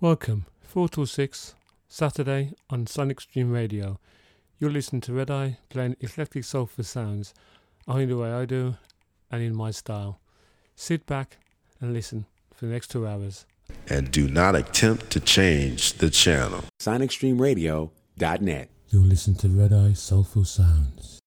Welcome, 4 till 6, Saturday on Sonic Stream Radio. You'll listen to Red Eye playing eclectic soulful sounds, only the way I do and in my style. Sit back and listen for the next two hours. And do not attempt to change the channel. SonicStreamRadio.net. You'll listen to Red Eye Soulful Sounds.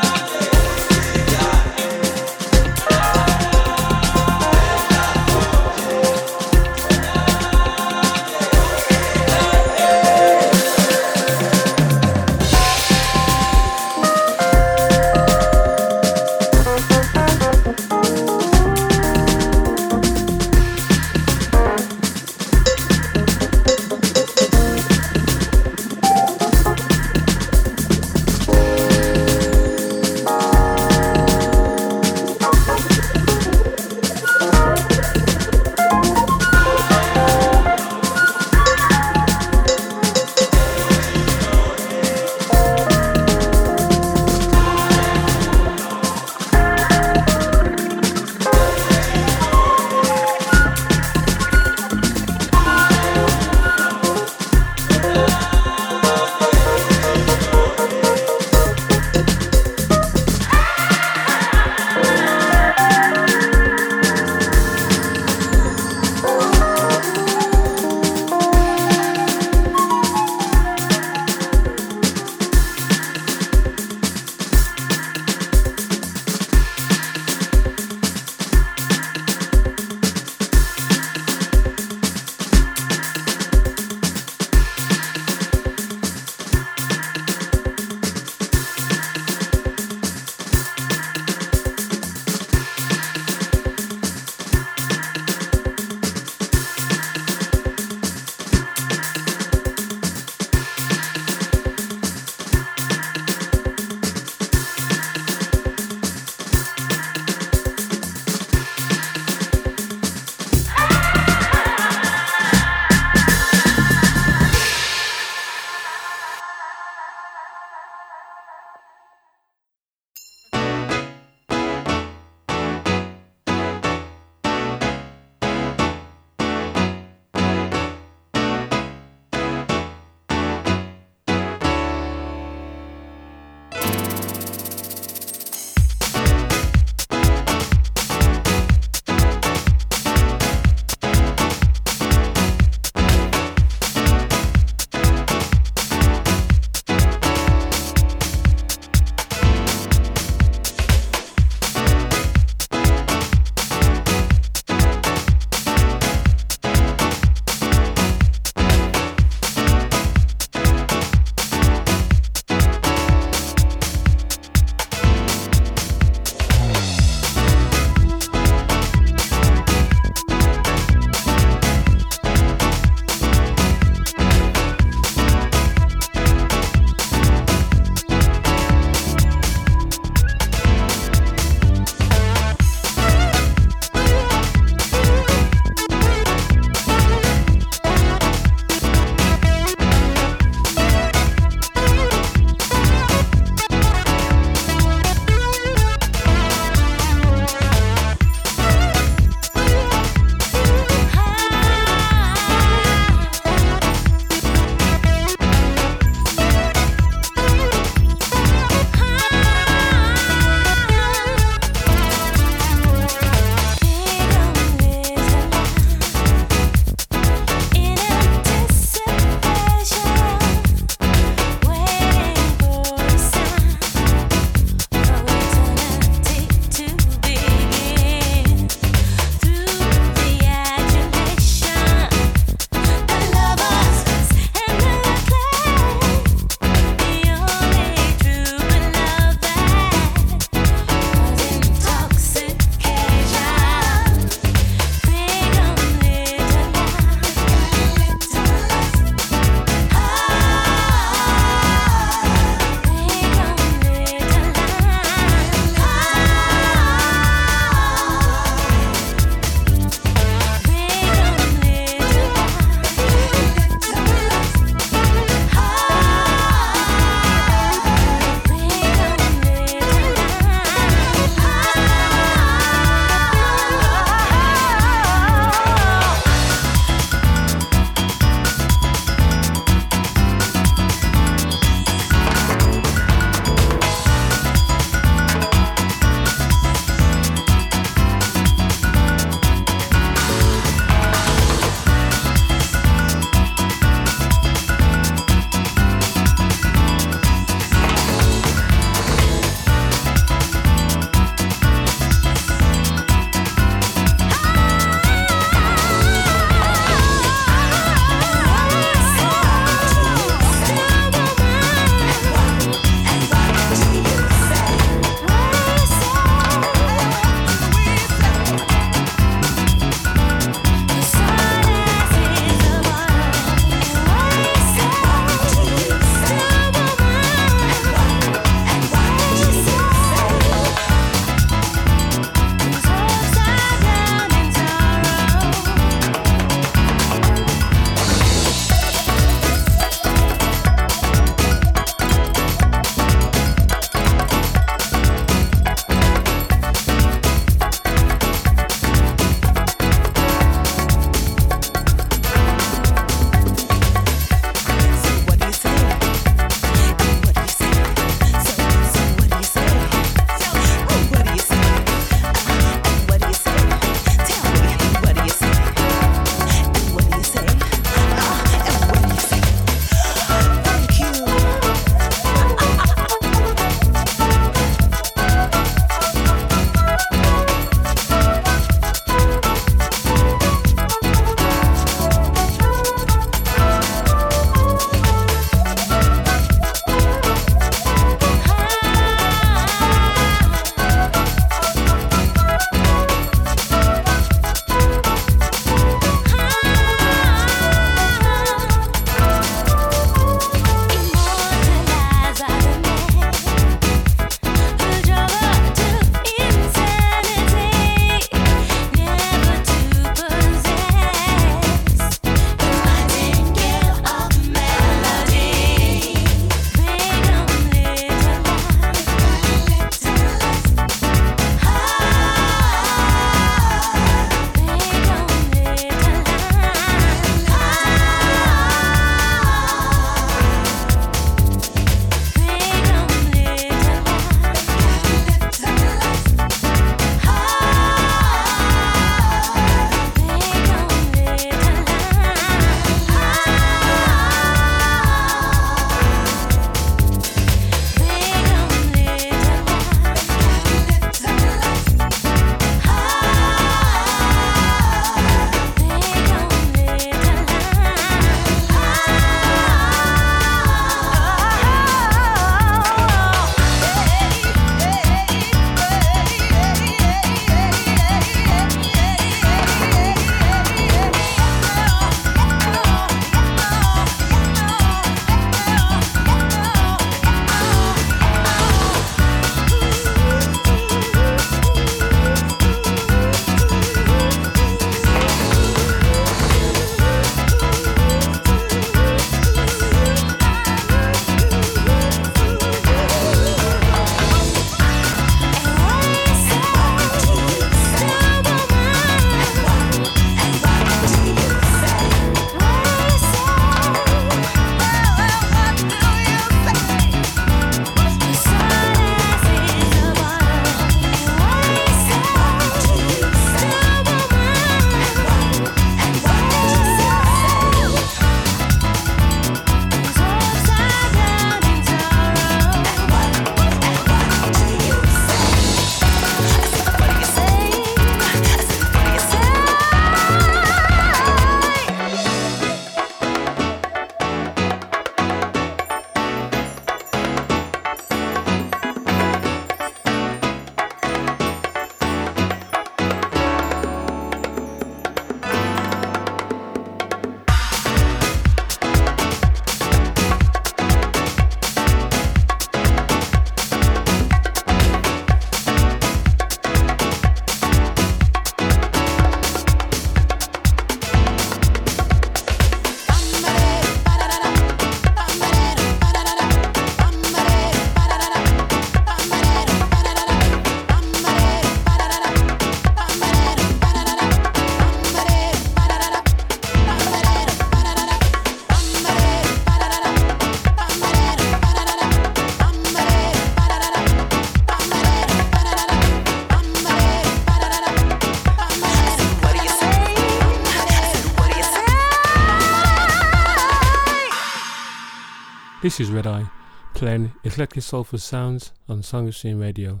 This is Red Eye, playing eclectic soulful sounds on Sonic Stream Radio,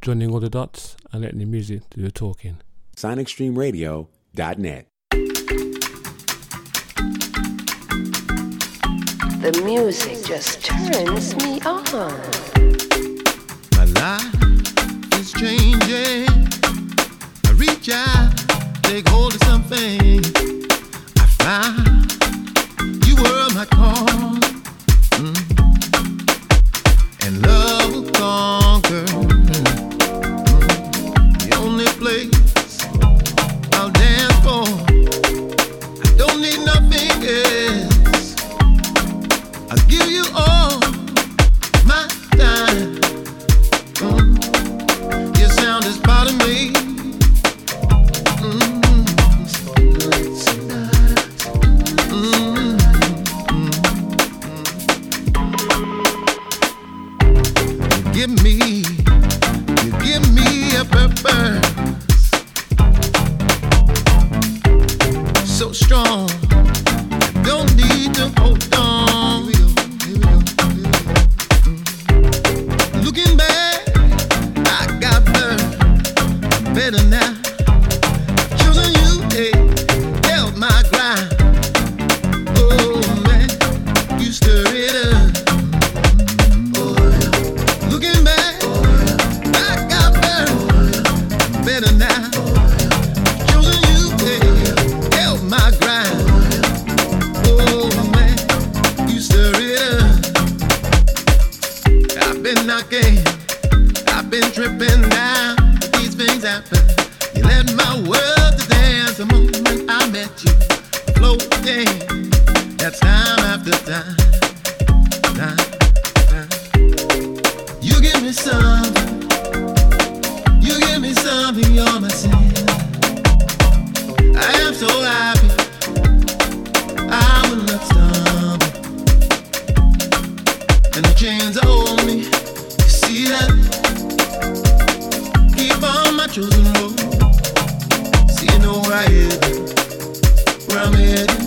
joining all the dots and letting the music do the talking. SonicStreamRadio.net. The music just turns me on. My life is changing. I reach out, take hold of something. I find. chains hold me. You see that? Keep on my chosen oh. road. See, you know where I am. Where I'm headed.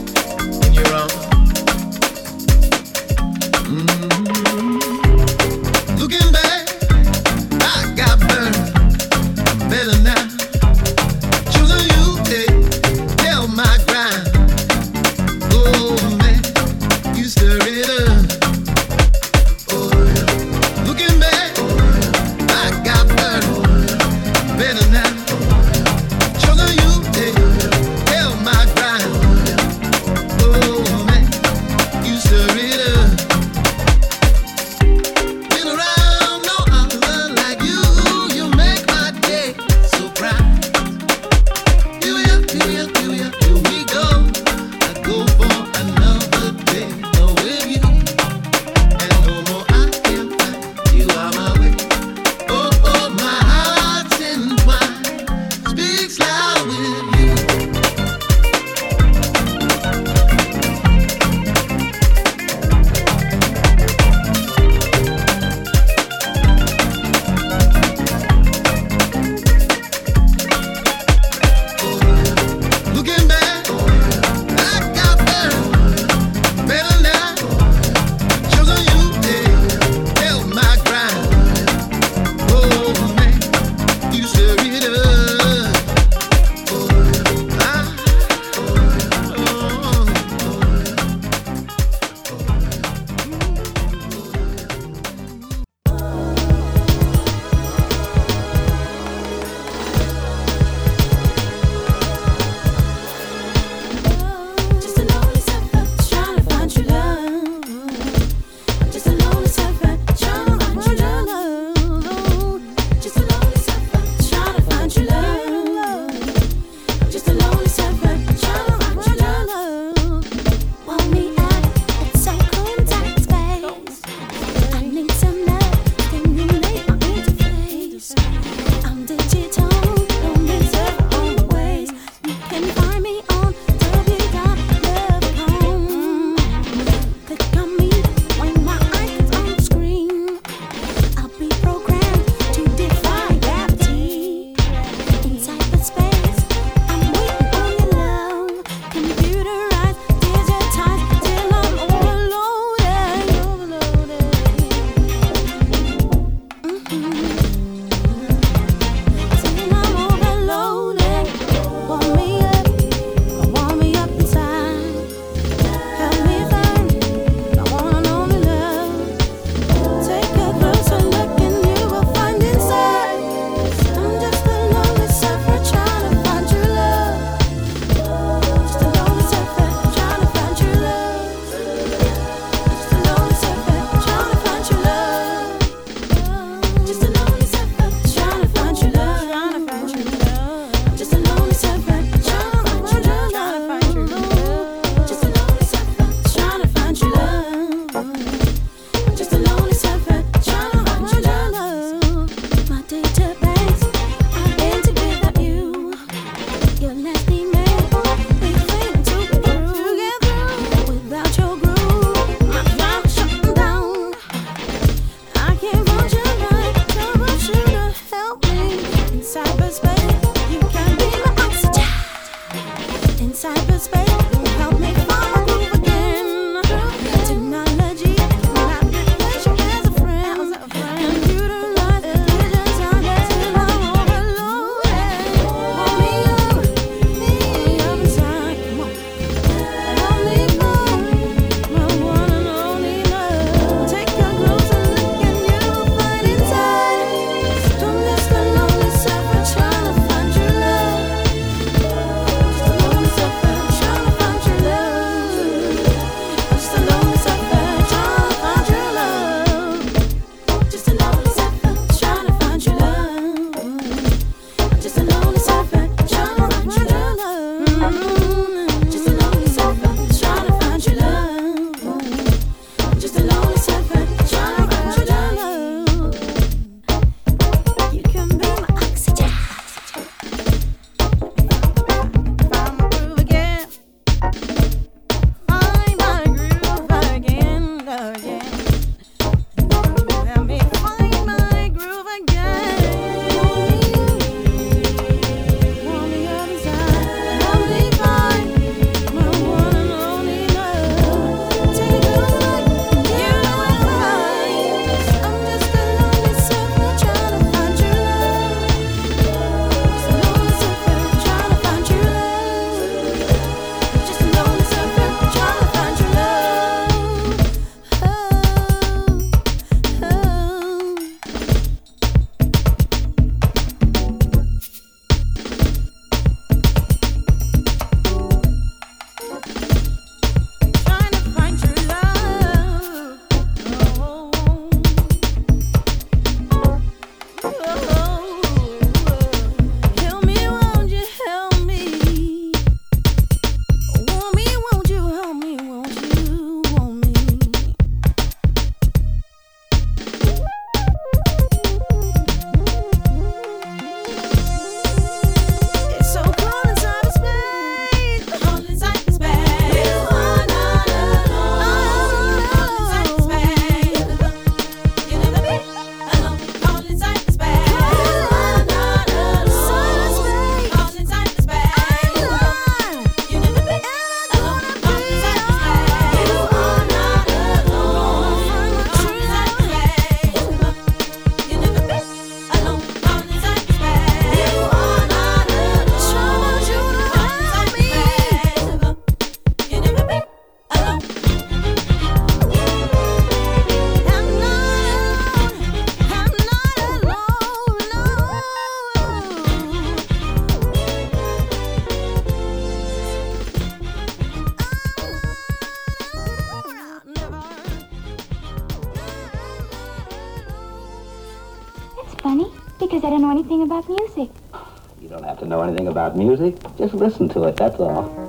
Music. Just listen to it, that's all.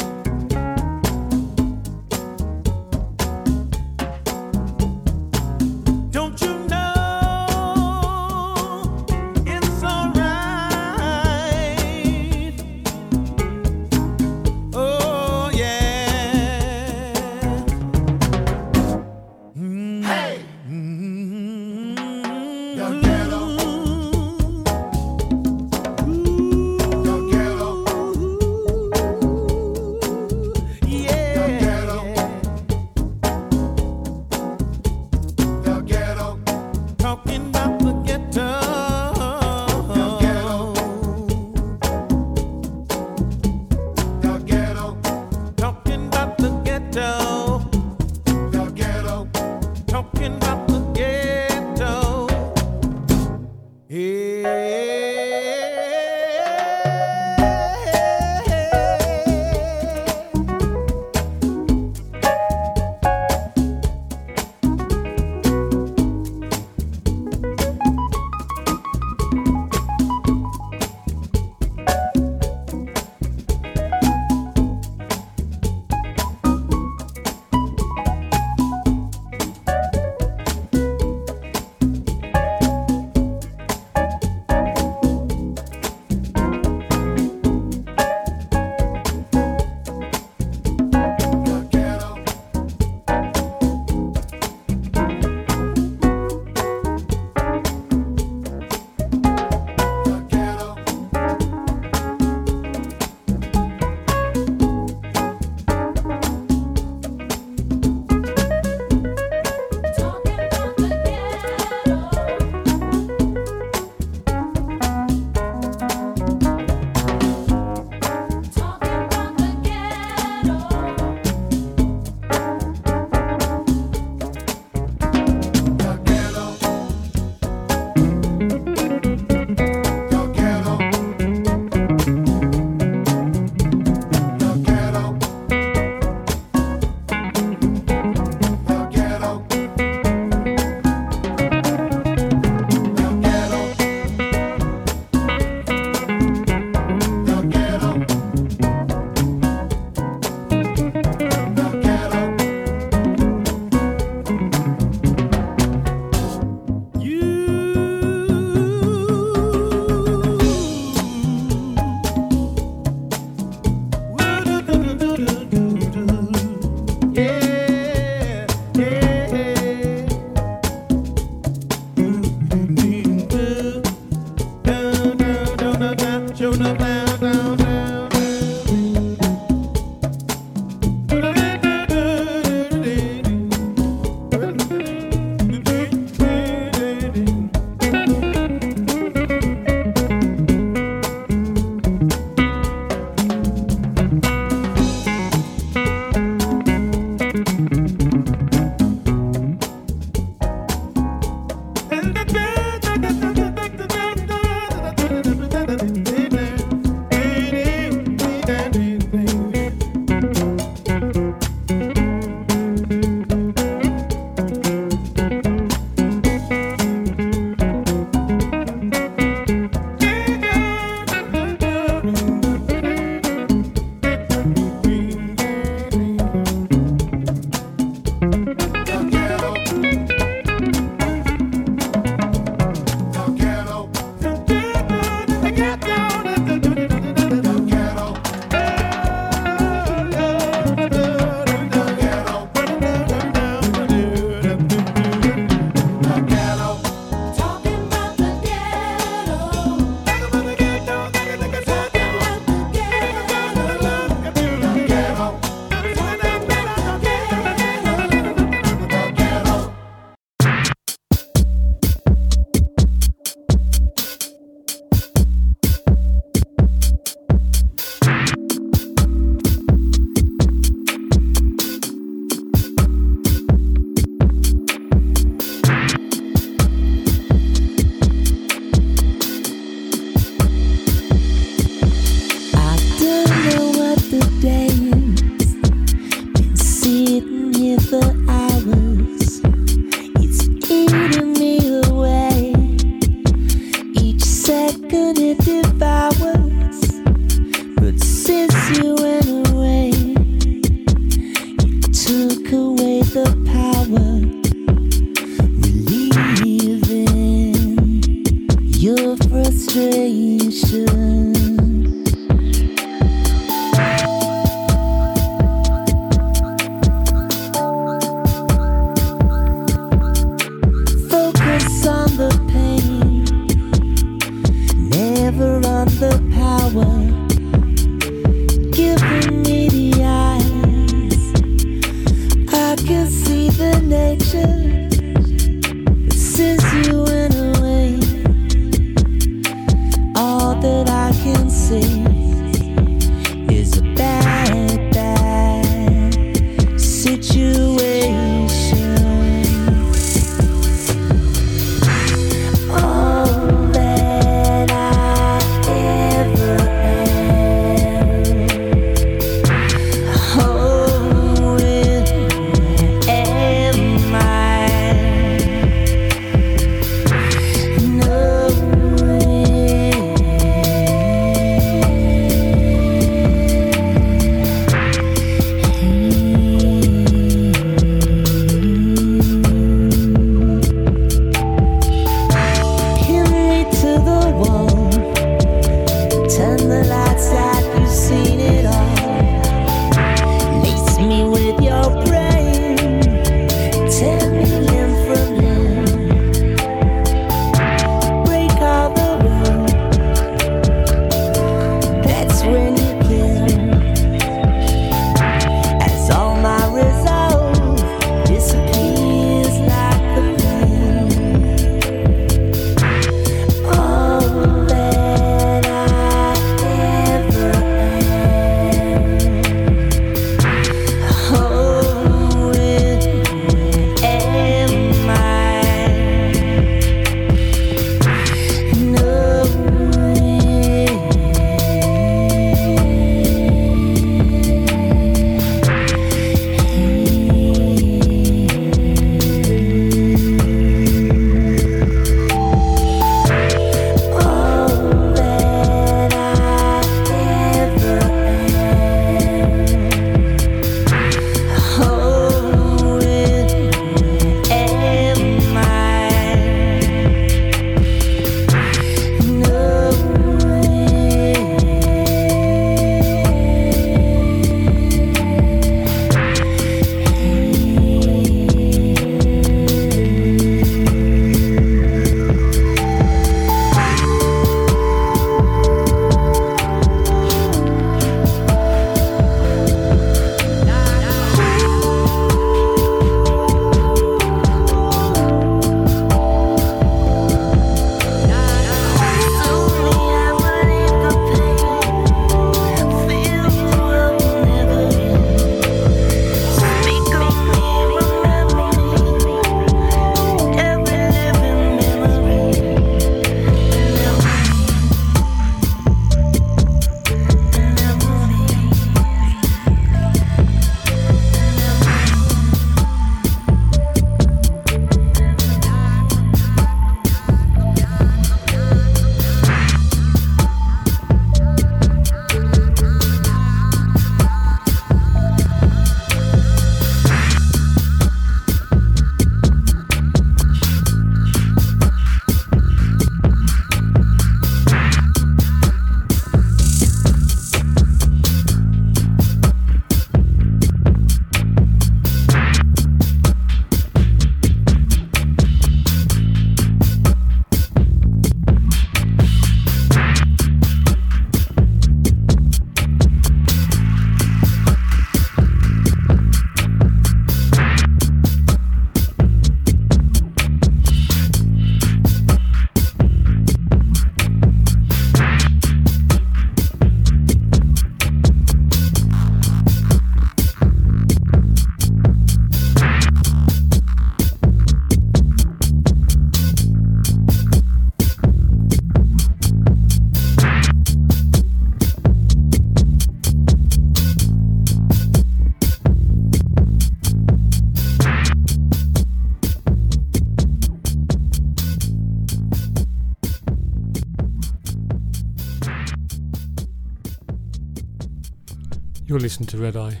You're listening to Red Eye,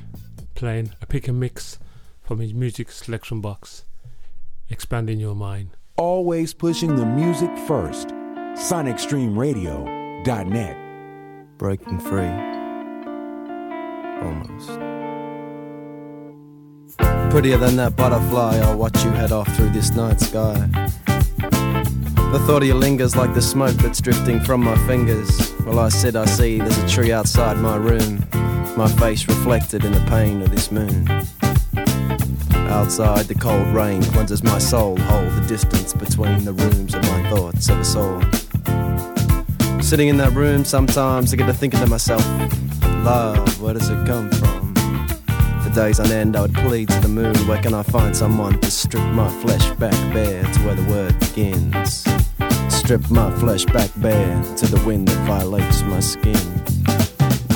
playing a pick and mix from his music selection box, expanding your mind. Always pushing the music first. SonicStreamRadio.net. breaking free. Almost. Prettier than that butterfly, I'll watch you head off through this night sky. The thought of you lingers like the smoke that's drifting from my fingers. Well, I said I see there's a tree outside my room, my face reflected in the pain of this moon. Outside, the cold rain cleanses my soul, hold the distance between the rooms of my thoughts of a soul. Sitting in that room, sometimes I get to thinking to myself, love, where does it come from? For days on end, I would plead to the moon, where can I find someone to strip my flesh back bare to where the word begins? Strip my flesh back bare to the wind that violates my skin.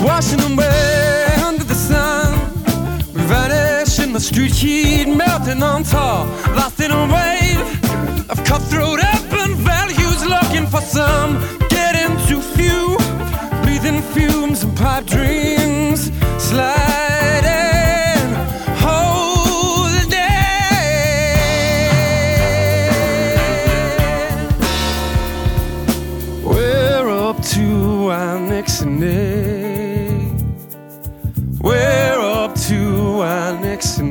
Washing away street heat, melting on top, lost in a wave of cutthroat urban values, looking for some, getting too few, breathing fumes and pipe dreams, sliding. We're up to our next name.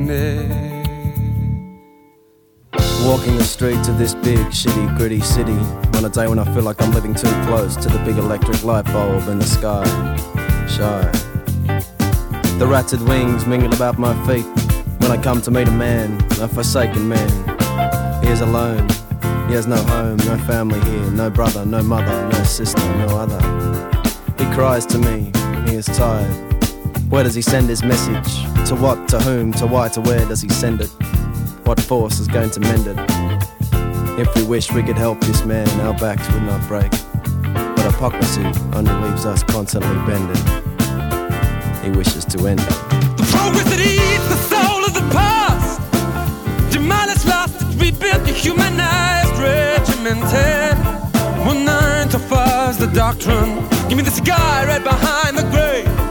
Walking the streets of this big, shitty, gritty city on a day when I feel like I'm living too close to the big electric light bulb in the sky. Shy. The ratted wings mingle about my feet when I come to meet a man, a forsaken man. He is alone. He has no home, no family here, no brother, no mother, no sister, no other. He cries to me, he is tired. Where does he send his message? To what, to whom, to why, to where does he send it? What force is going to mend it? If we wish we could help this man, our backs would not break. But hypocrisy only leaves us constantly bending. He wishes to end it. The progress that eats the soul of the past. Demolish lost, rebuilt, dehumanized, regimented. One nine to five's the doctrine. Give me the cigar right behind the grave.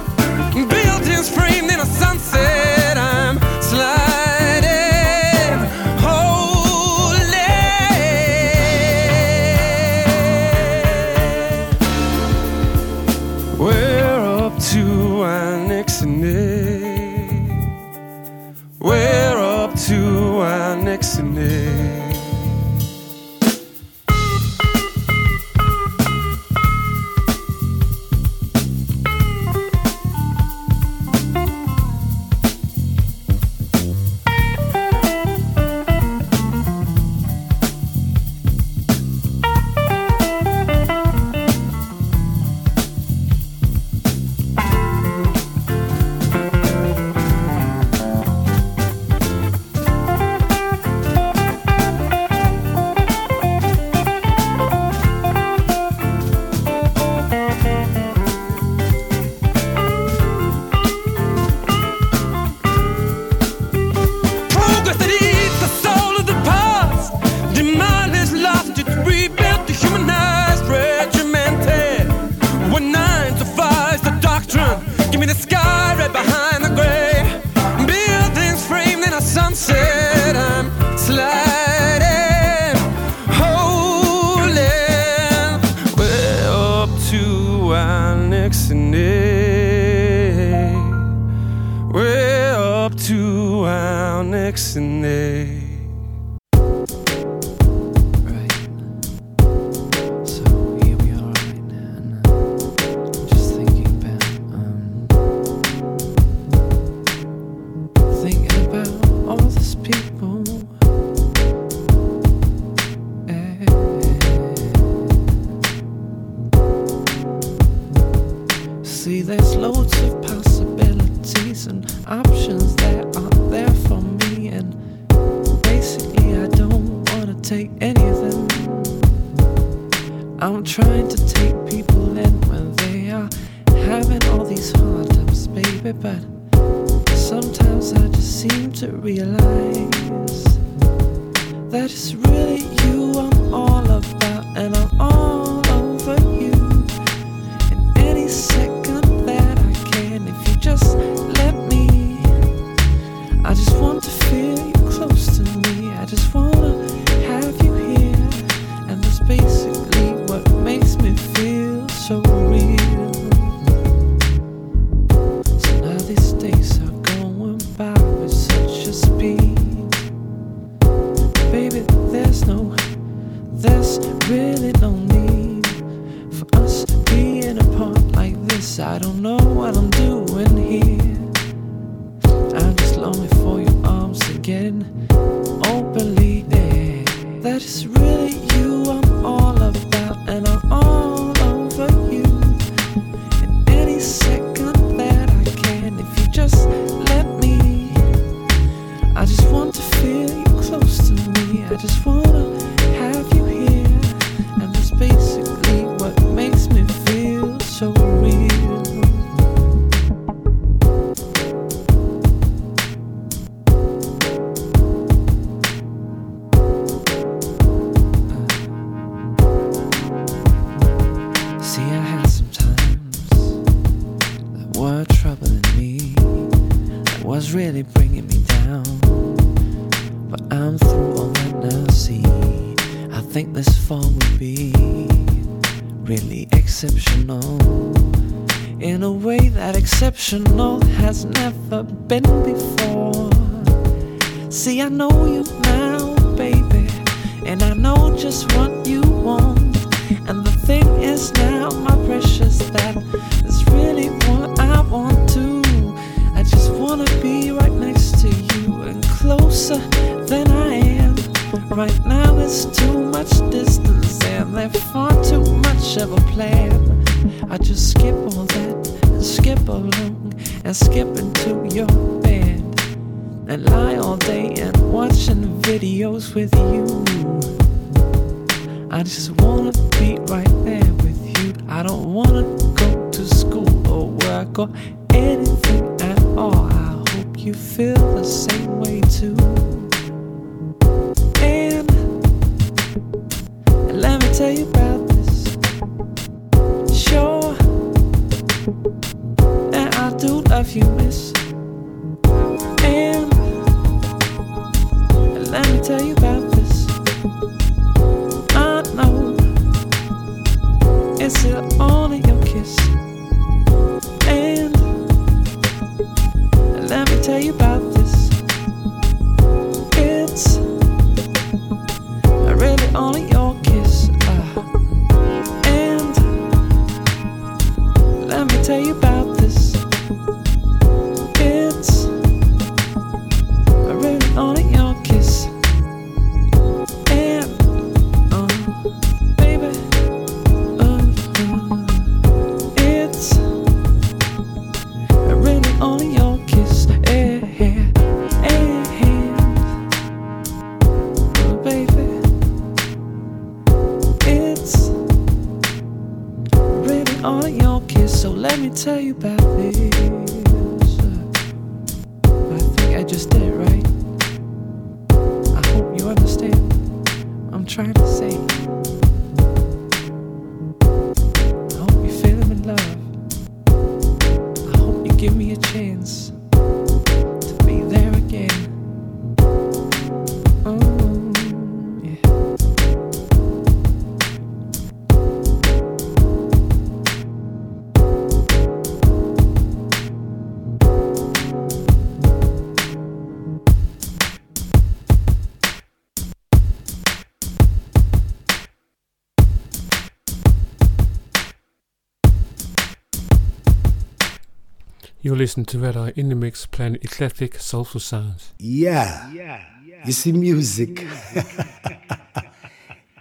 You listen to Red Eye in the mix playing eclectic soulful sounds. Yeah. yeah. yeah. You see, music.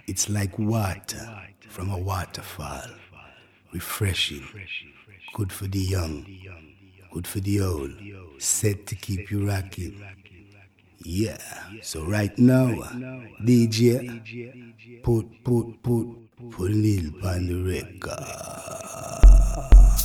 it's like water from a waterfall. Refreshing. Good for the young. Good for the old. Set to keep you rocking. Yeah. So right now, uh, DJ, put, put, put, put Neil on the record.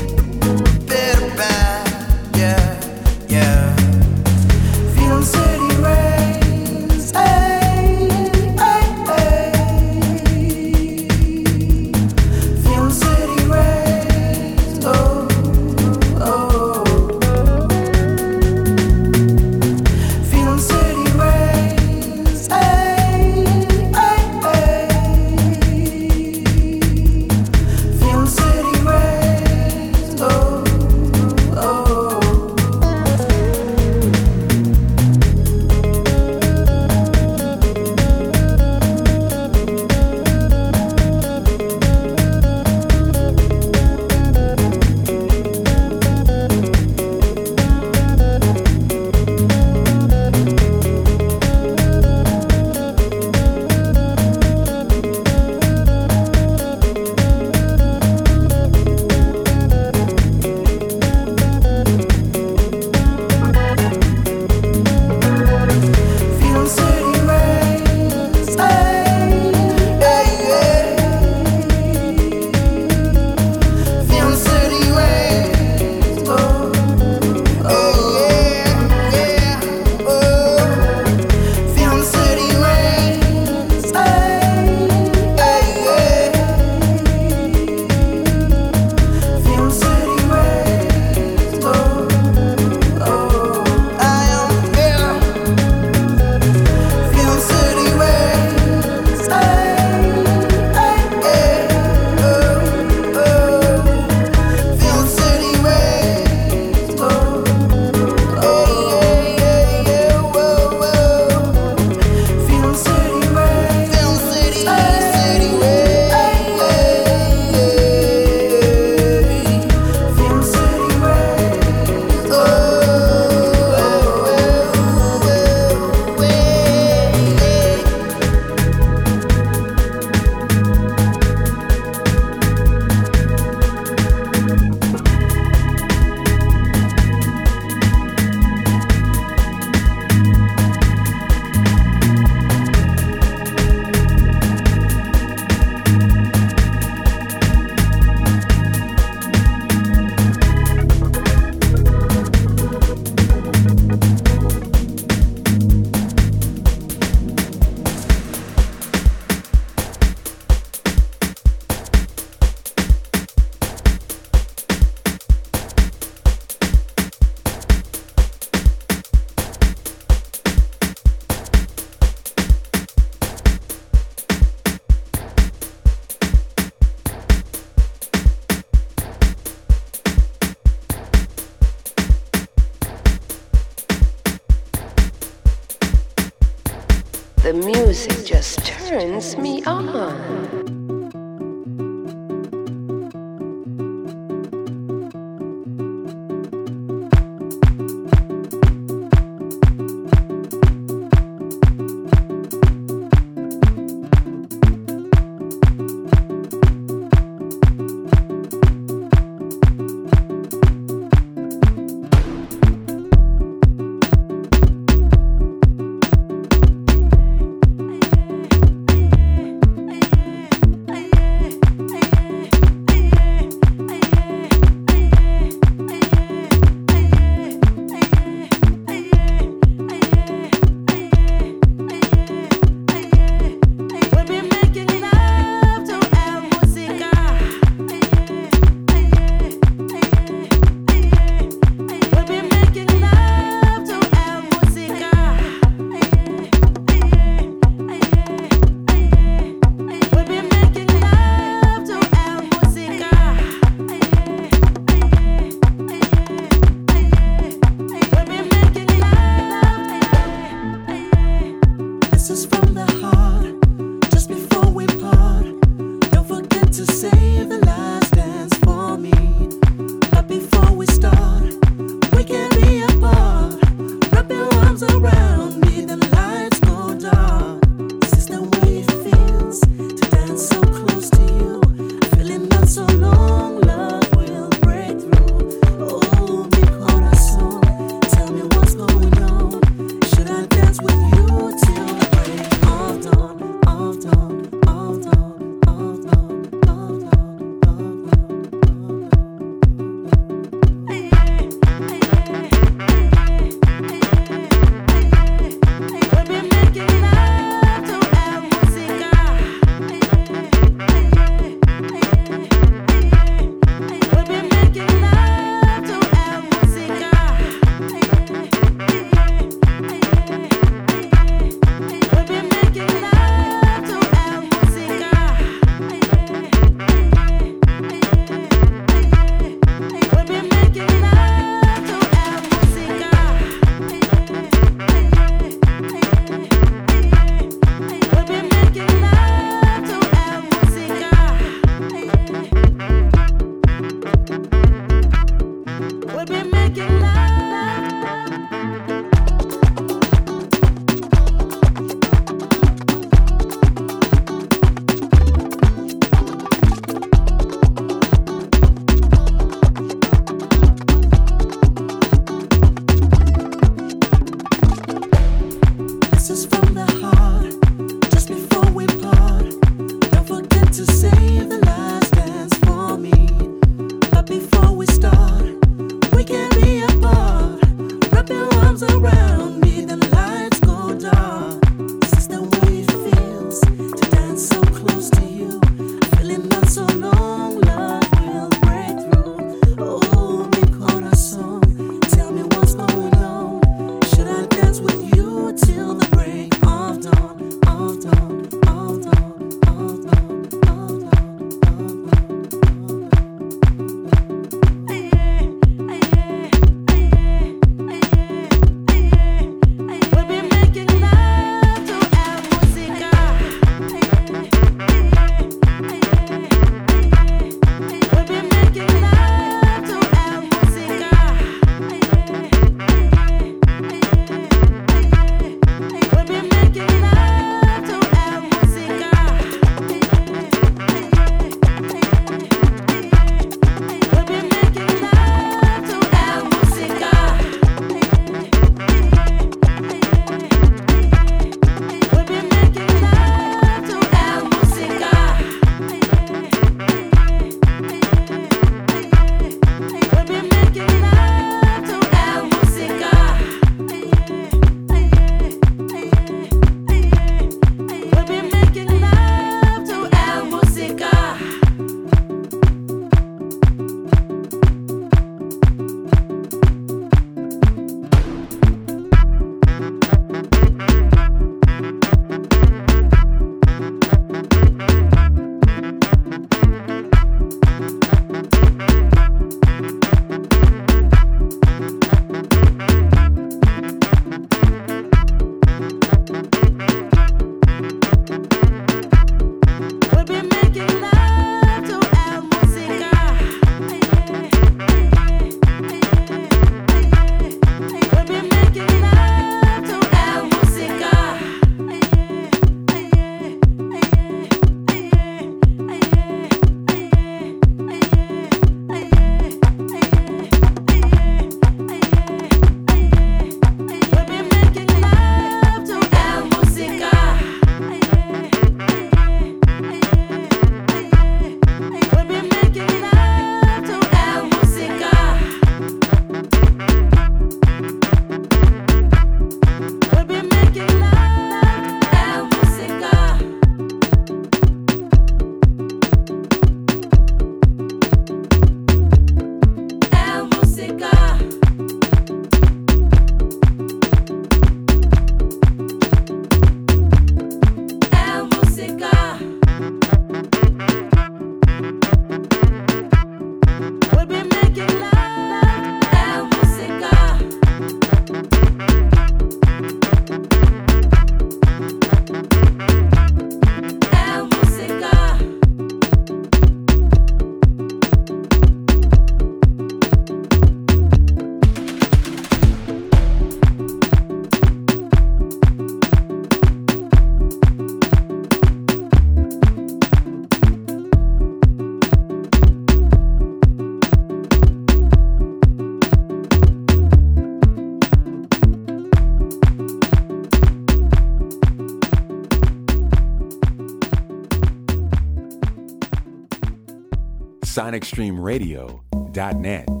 sonicstreamradio.net.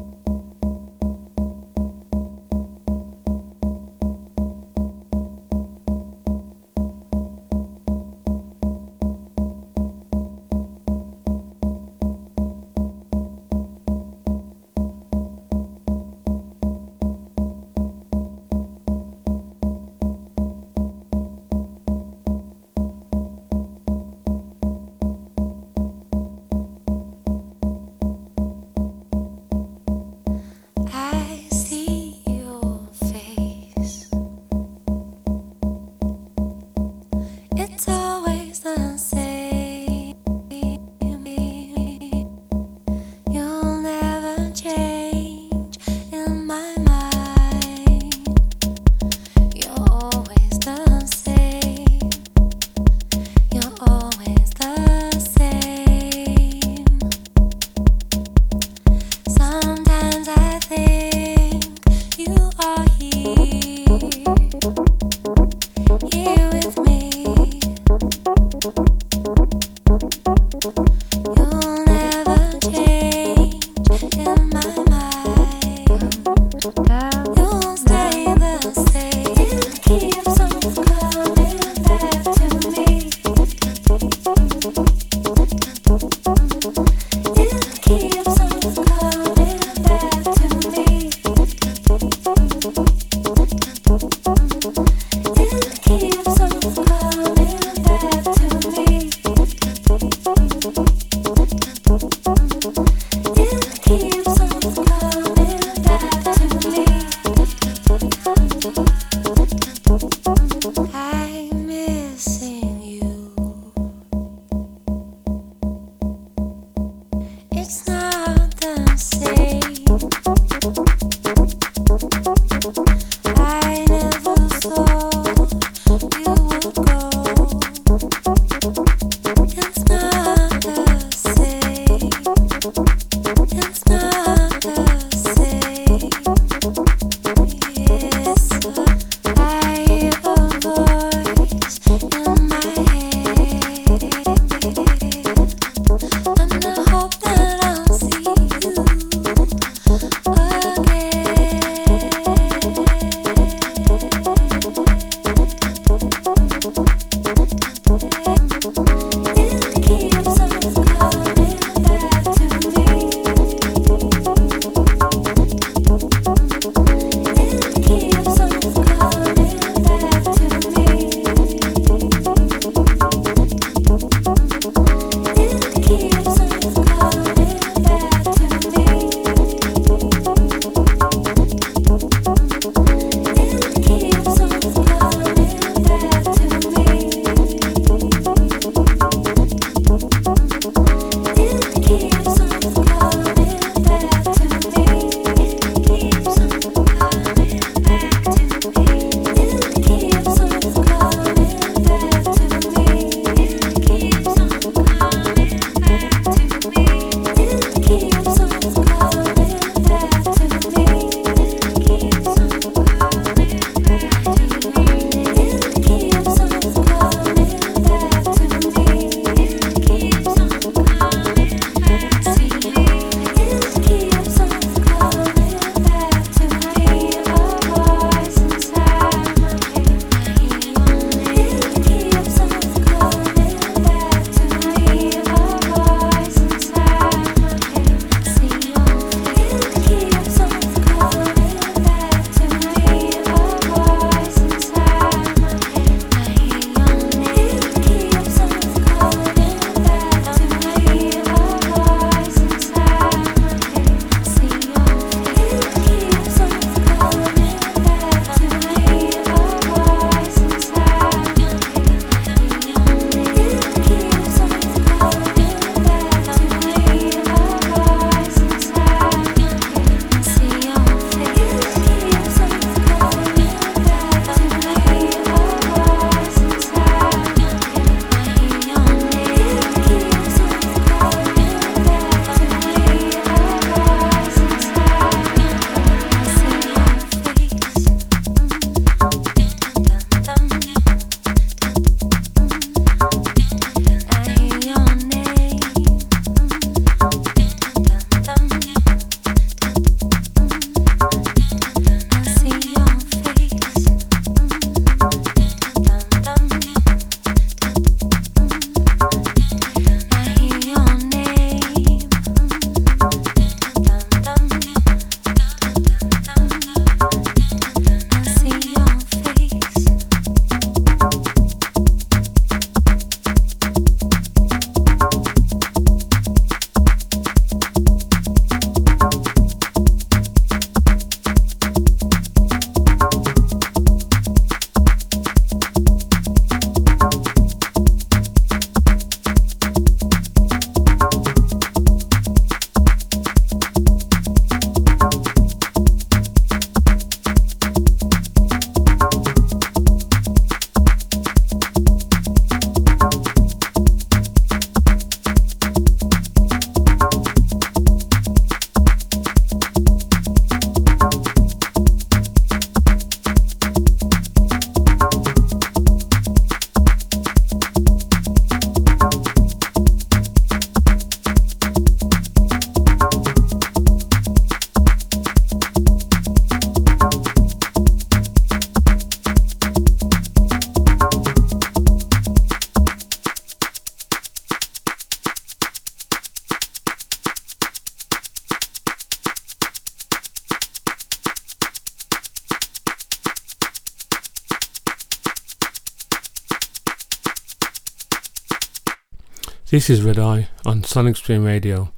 This is Red Eye on Sonic Stream Radio,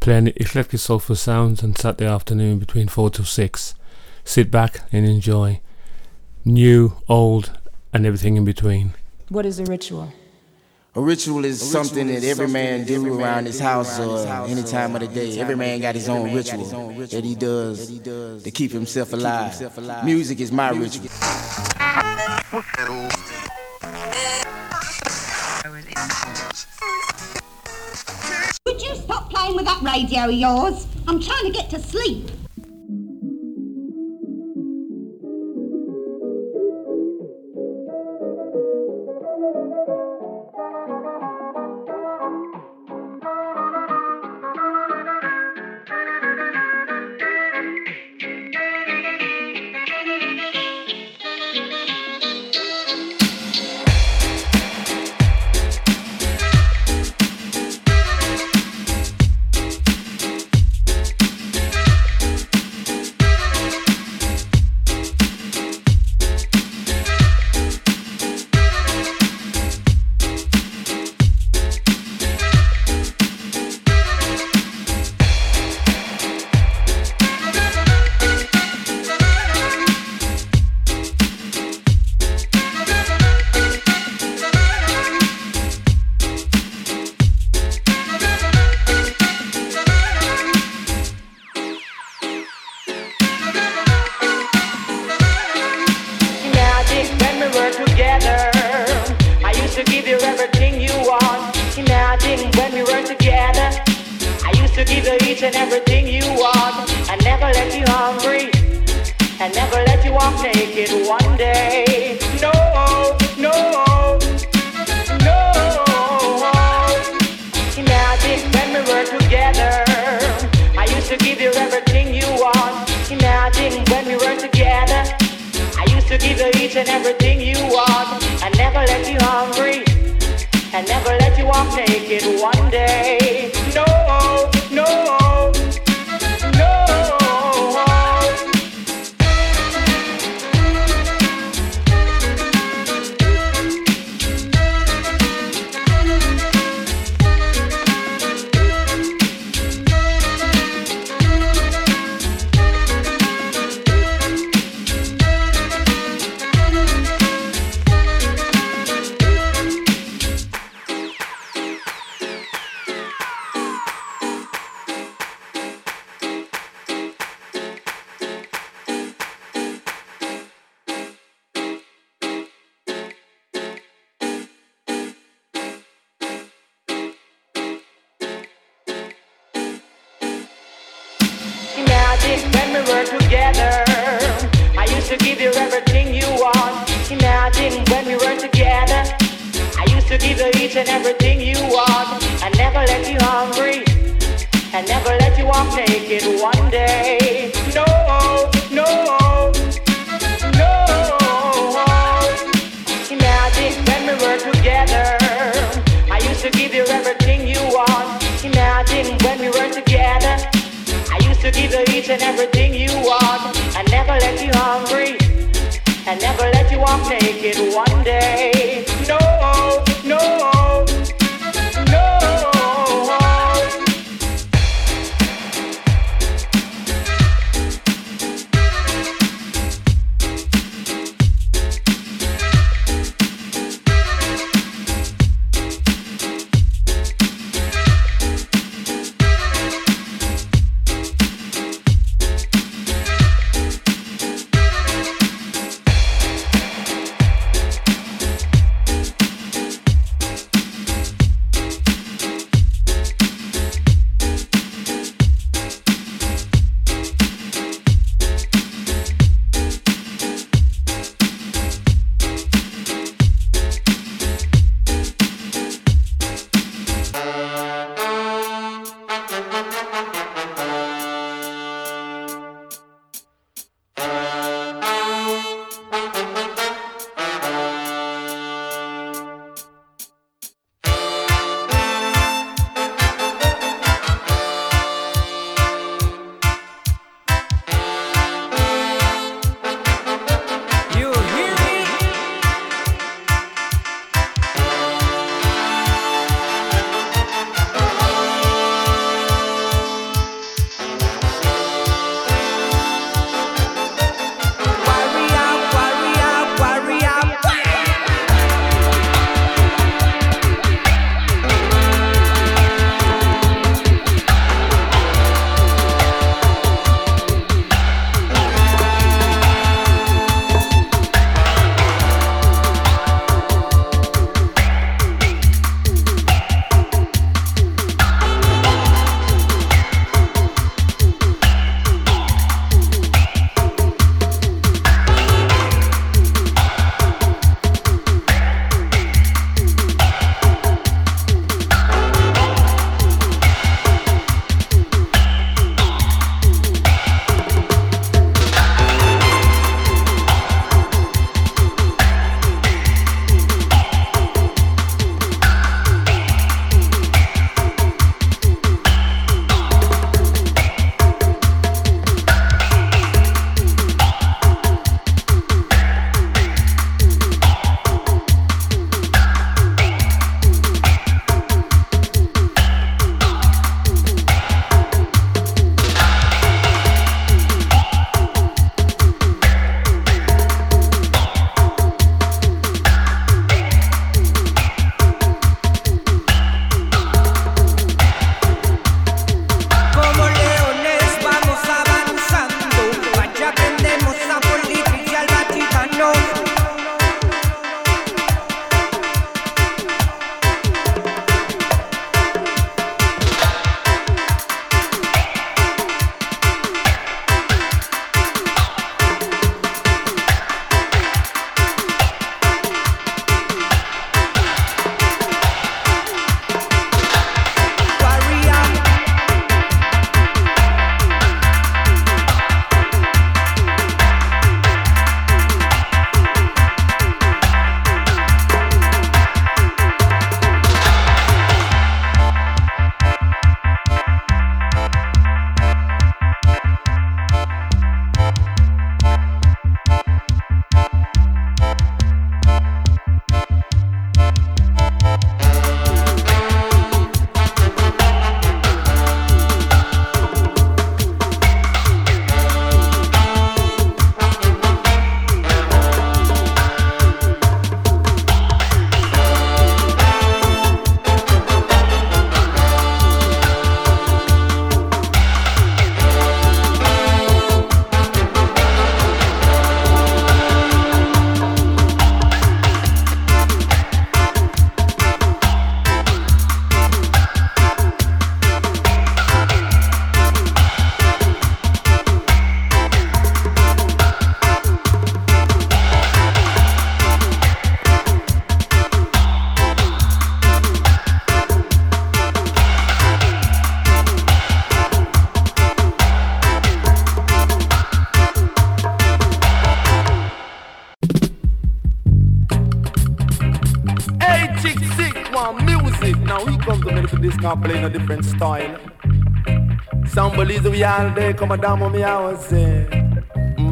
playing eclectic soulful sounds on Saturday afternoon between 4 to 6. Sit back and enjoy. New, old, and everything in between. What is a ritual? A ritual is something that every man do around his house or any time of the day. Every man got his own ritual that he does to keep himself alive. Music is my ritual. Would radio yours? I'm trying to get to sleep. Were together. I used to give you everything you want. Imagine when we were together. I used to give you each and everything you want. I never let you hungry. I never let you walk naked one day. To me for this can play a different style. Some believes we all day come a down on me, I was say.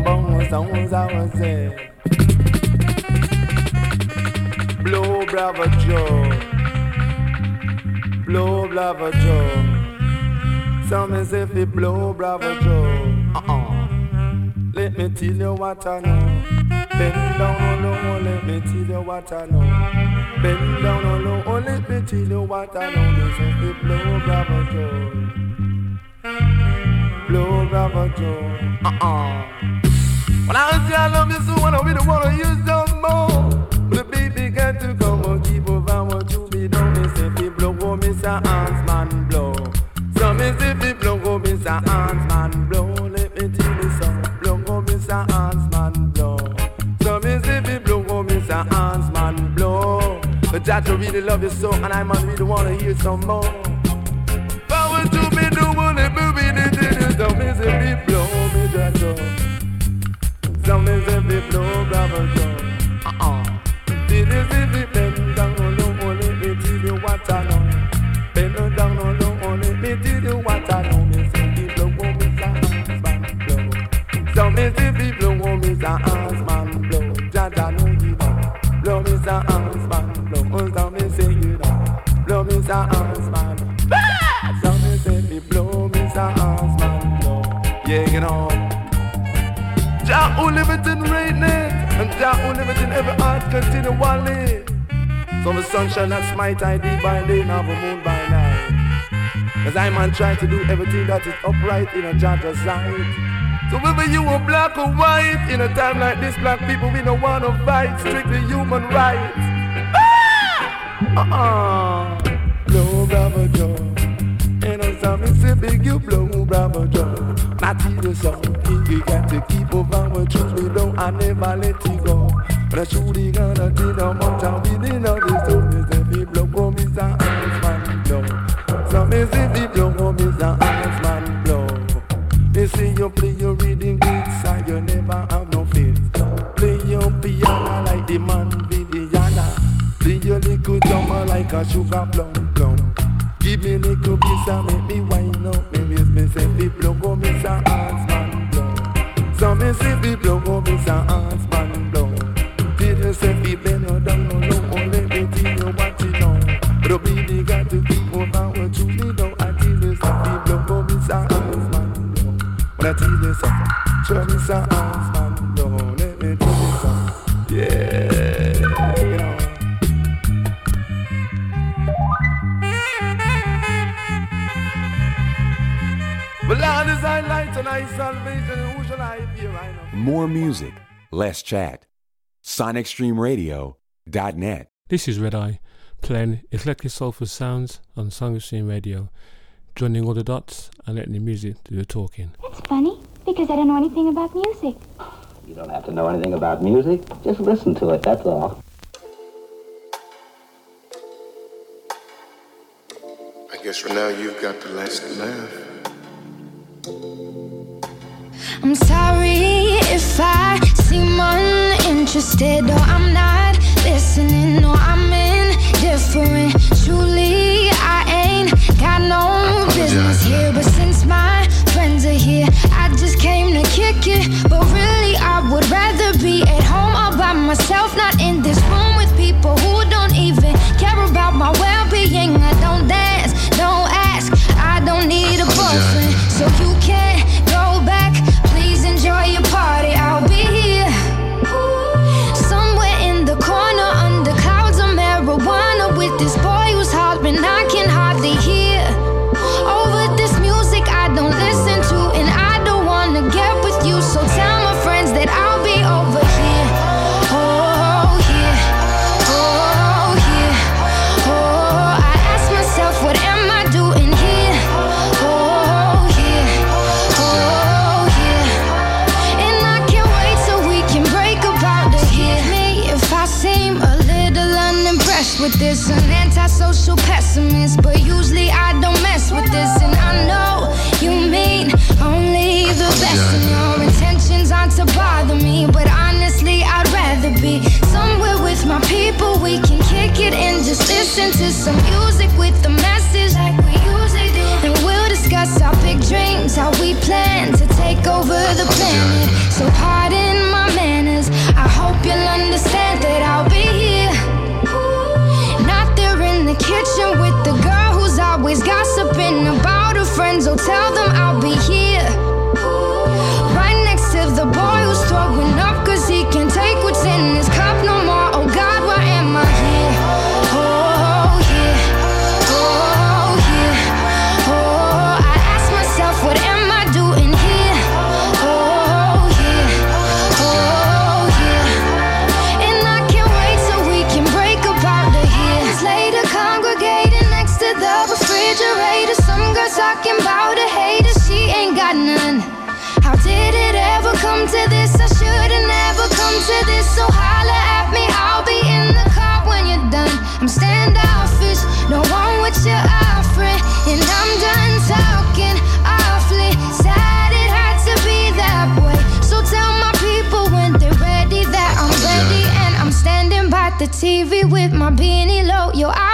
Bones, bones, I was say. Blow, bravo Joe. Blow, bravo Joe. Some is if it blow, bravo Joe. Uh-uh. Let me tell you what I know. Bend down low, let me tell you what I know. Bend down low, let me tell uh-uh. you what I know. This is the blow, bravo Joe. Blow, bravo Joe. Uh-uh. When I was young, I love you so, and I really wanna use some more. Some more. Smite I day by day, now the moon by night. Cause I man try to do everything that is upright in a Jah's sight. So whether you are black or white, in a time like this, black people we don't wanna fight, strictly human rights. Ah! Uh-uh. Blow, bravo, Joe. And on some Mississippi, you blow, bravo, Joe. Not the song, you got to keep over what truth we don't, I never let you go. But I truly gonna do the month, I'll be the love is blow. So Mississippi, blow, oh, Mr. Huntsman, blow. They say you play your reading side, you never have no faith. Play your piano like the man Viviana. Play your little drummer like a sugar plum plum. Give me little piece make me wind up. Me me say fi blow go Mr. Huntsman blow. So me fi blow More music, less chat. SonicStreamRadio.net. This is Red Eye, playing eclectic soulful sounds on Sonic Stream Radio, joining all the dots and letting the music do the talking. That's funny, because I don't know anything about music. You don't have to know anything about music. Just listen to it, that's all. I guess for now you've got the last laugh. I'm sorry if I seem uninterested or I'm not listening or I'm indifferent. Truly, I ain't got no business here, but since my friends are here, I just came to kick it. But really, I would rather be at home all by myself, not in this room with people who don't even care about my well-being. I don't dance, don't ask, I don't need a boyfriend, so you Just listen to some music with the message like we usually do. And we'll discuss our big dreams, how we plan to take over the planet. So pardon my manners. I hope you'll understand that I'll be here. Not there in the kitchen with the girl who's always gossiping about her friends. Oh, tell them I TV with my beanie low. Yo, I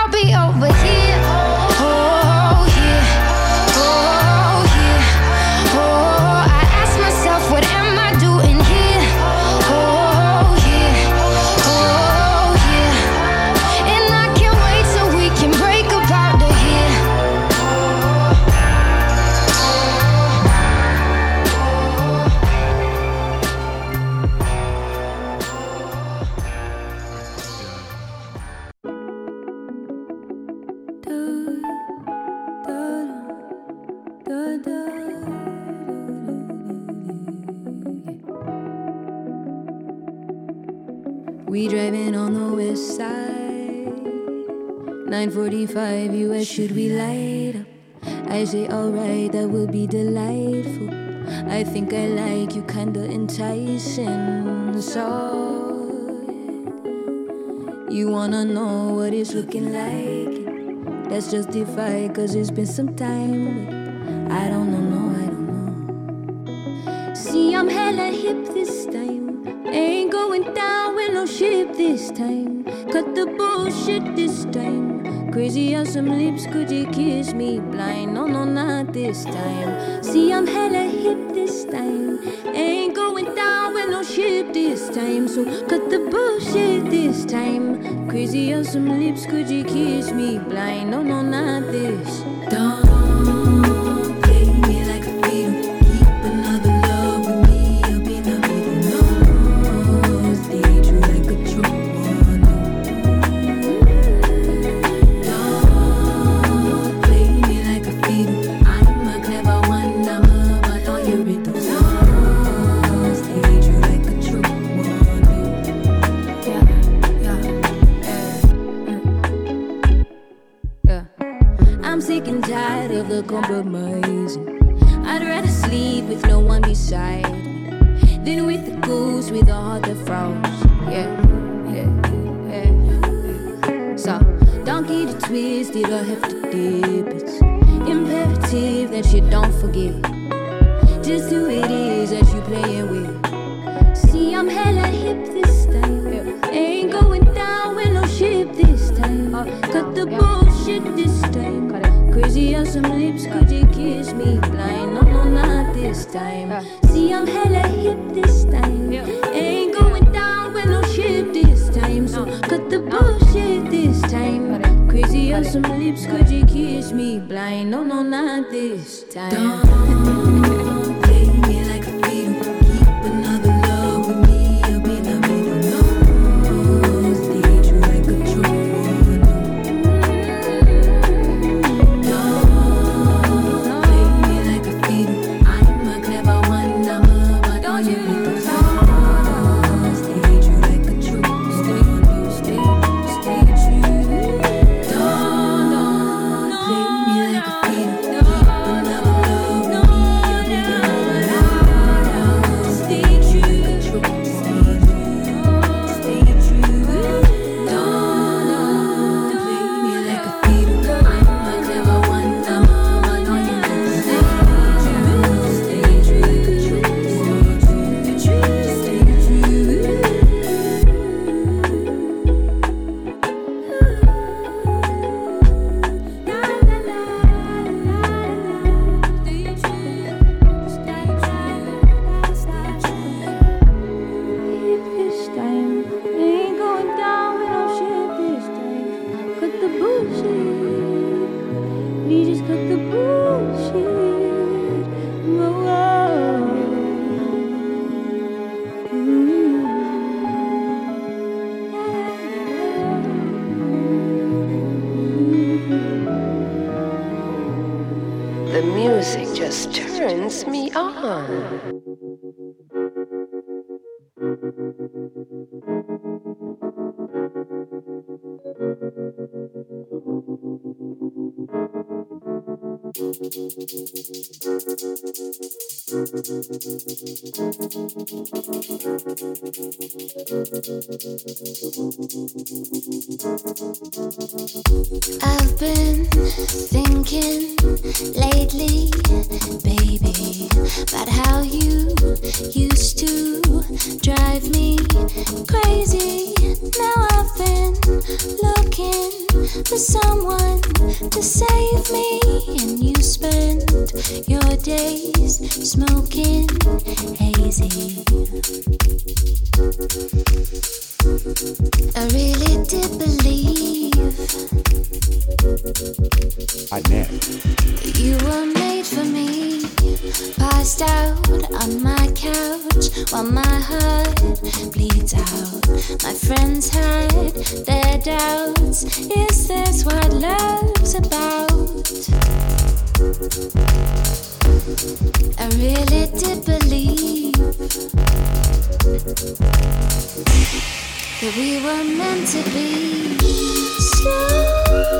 5 US, should we light up? I say, alright, that will be delightful. I think I like you, kinda enticing. So, you wanna know what it's looking like? That's justified, cause it's been some time. I don't know, no, I don't know. See, I'm hella hip this time. Ain't going down with no ship this time. Cut the bullshit this time. Crazy as some lips, could you kiss me blind? No, no, not this time. See, I'm hella hip this time. Ain't going down with no ship this time. So cut the bullshit this time. Crazy as some lips, could you kiss me blind? No, no, not this time. On. I've been thinking lately, baby, about how you used to drive me crazy. Now I've been looking for someone to save me, and you spend your days smoking hazy. I really did believe Hot net. you were made for me. Passed out on my couch while my heart bleeds out. My friends hide their doubts. Is this what love's about? I really did believe that we were meant to be. Slow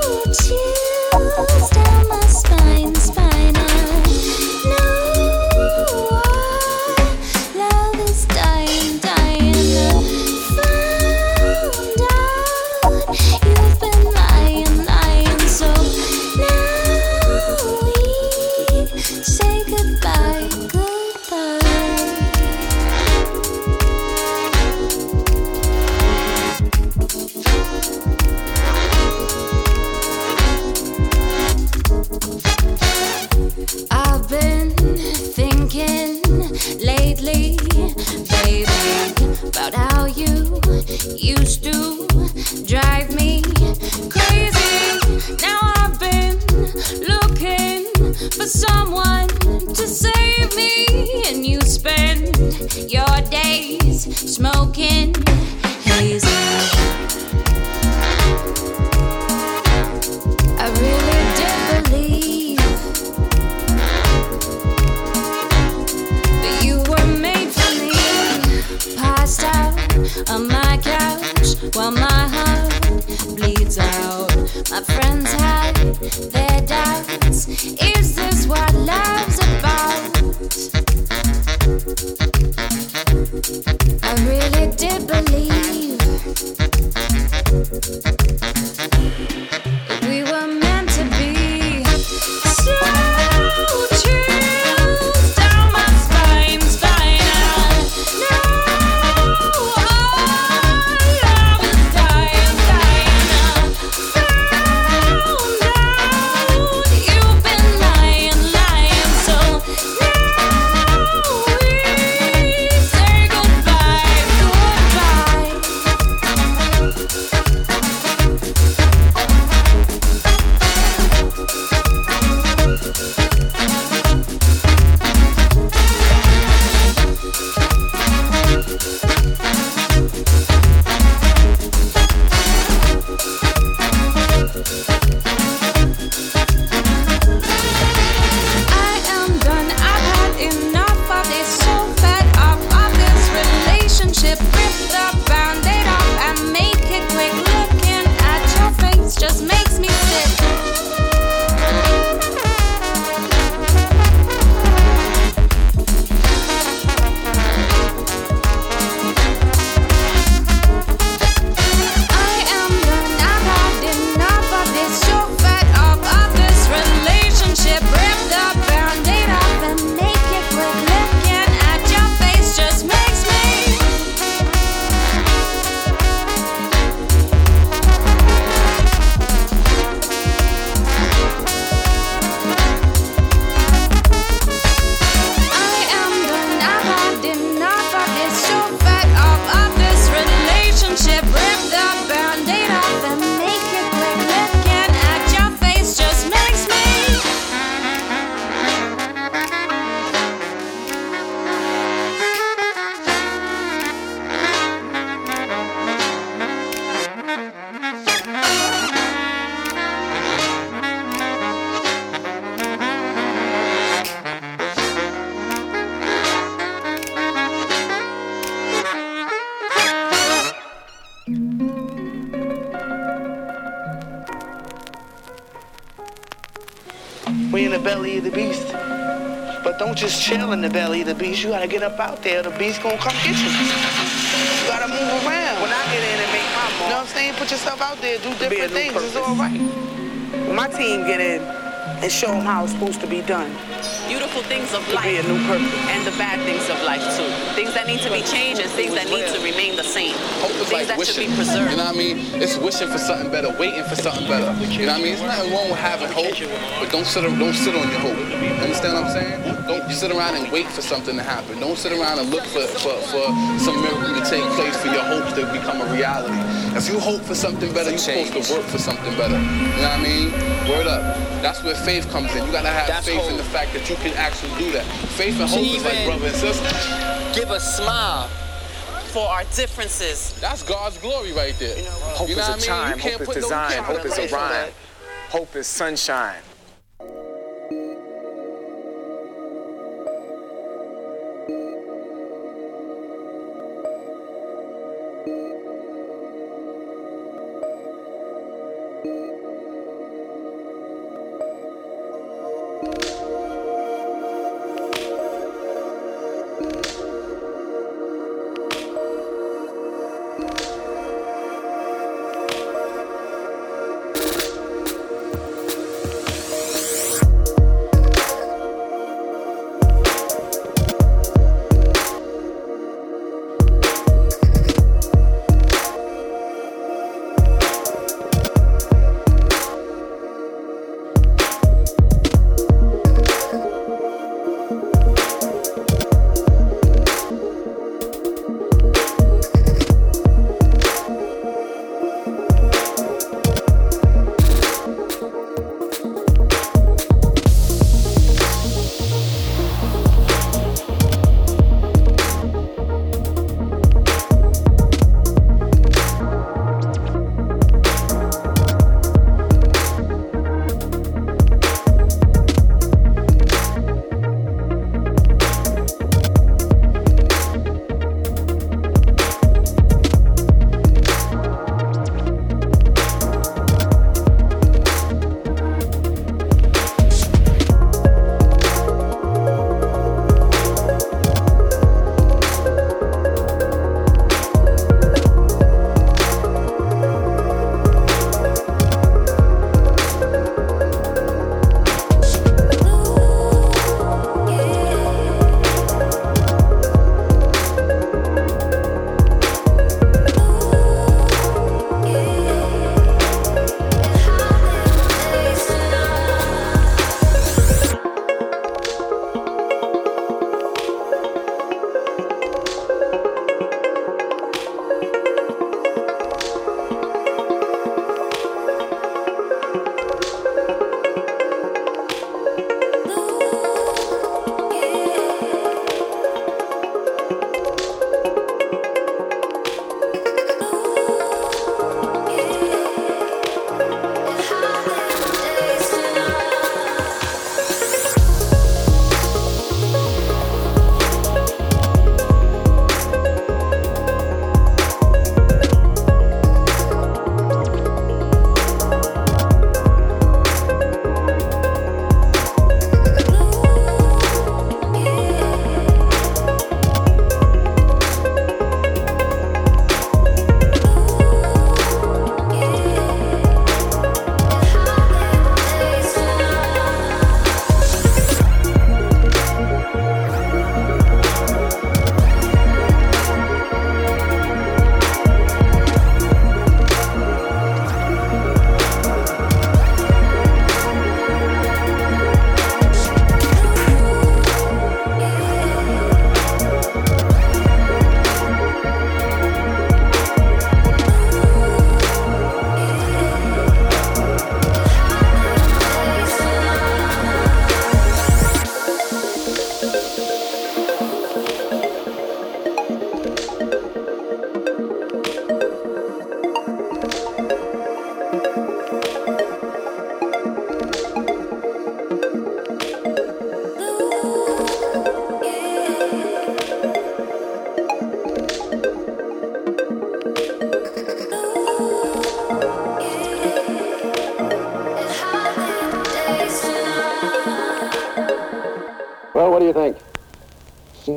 beast. You gotta get up out there. The beast gonna come get you. You gotta move around. When I get in and make my mark. You know what I'm saying? Put yourself out there. Do different things. It's all right. When my team get in and show them how it's supposed to be done. Beautiful things of life be a new purpose. and the bad things of life too. Things that need to be changed and things that need to remain the same. Hope is Things like that should be preserved. You know what I mean? It's wishing for something better, waiting for something better. You know what I mean? It's nothing wrong with having hope, but don't sit don't sit on your hope. You understand what I'm saying? Don't sit around and wait for something to happen. Don't sit around and look for, for, for some miracle to take place for your hopes to become a reality. If you hope for something better, you're supposed to work for something better. You know what I mean? Word up. That's where faith comes in. You gotta have That's faith in the fact that you can actually do that. Faith and To hope is like brother and sister. Give a smile for our differences. That's God's glory right there. Hope You know is a what I mean? chime, hope is put no- you design, hope is a rhyme, hope is sunshine.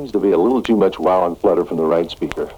Seems to be a little too much wow and flutter from the right speaker.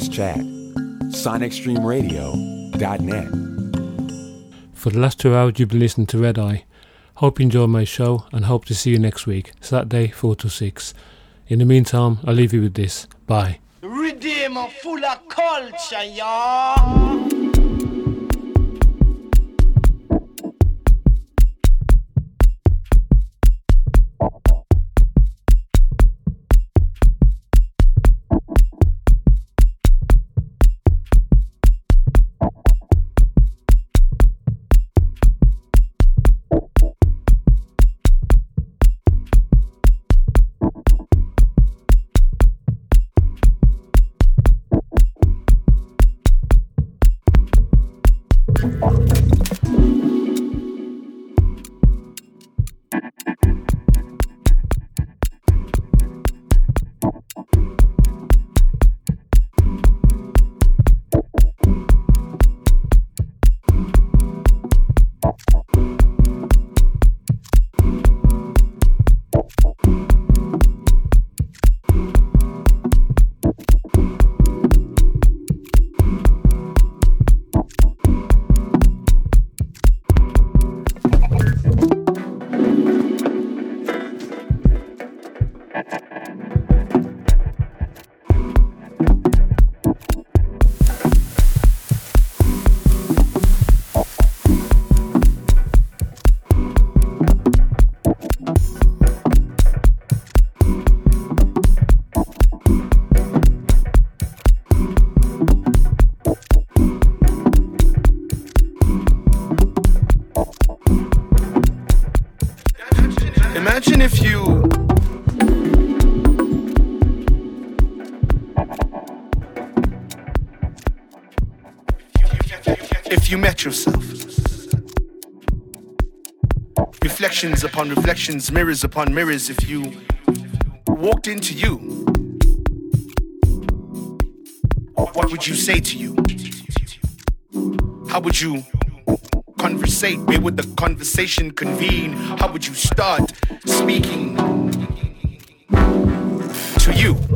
Less chat. SonicStreamRadio.net. For the last two hours, you've been listening to Red Eye. Hope you enjoyed my show and hope to see you next week, Saturday, 4 to 6. In the meantime, I'll leave you with this. Bye. Redeemer full of culture, y'all. Yourself. Reflections upon reflections, mirrors upon mirrors, if you walked into you, what would you say to you? How would you conversate? Where would the conversation convene? How would you start speaking to you?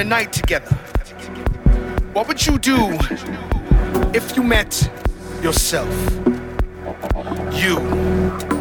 A night together. What would you do if you met yourself? You. You.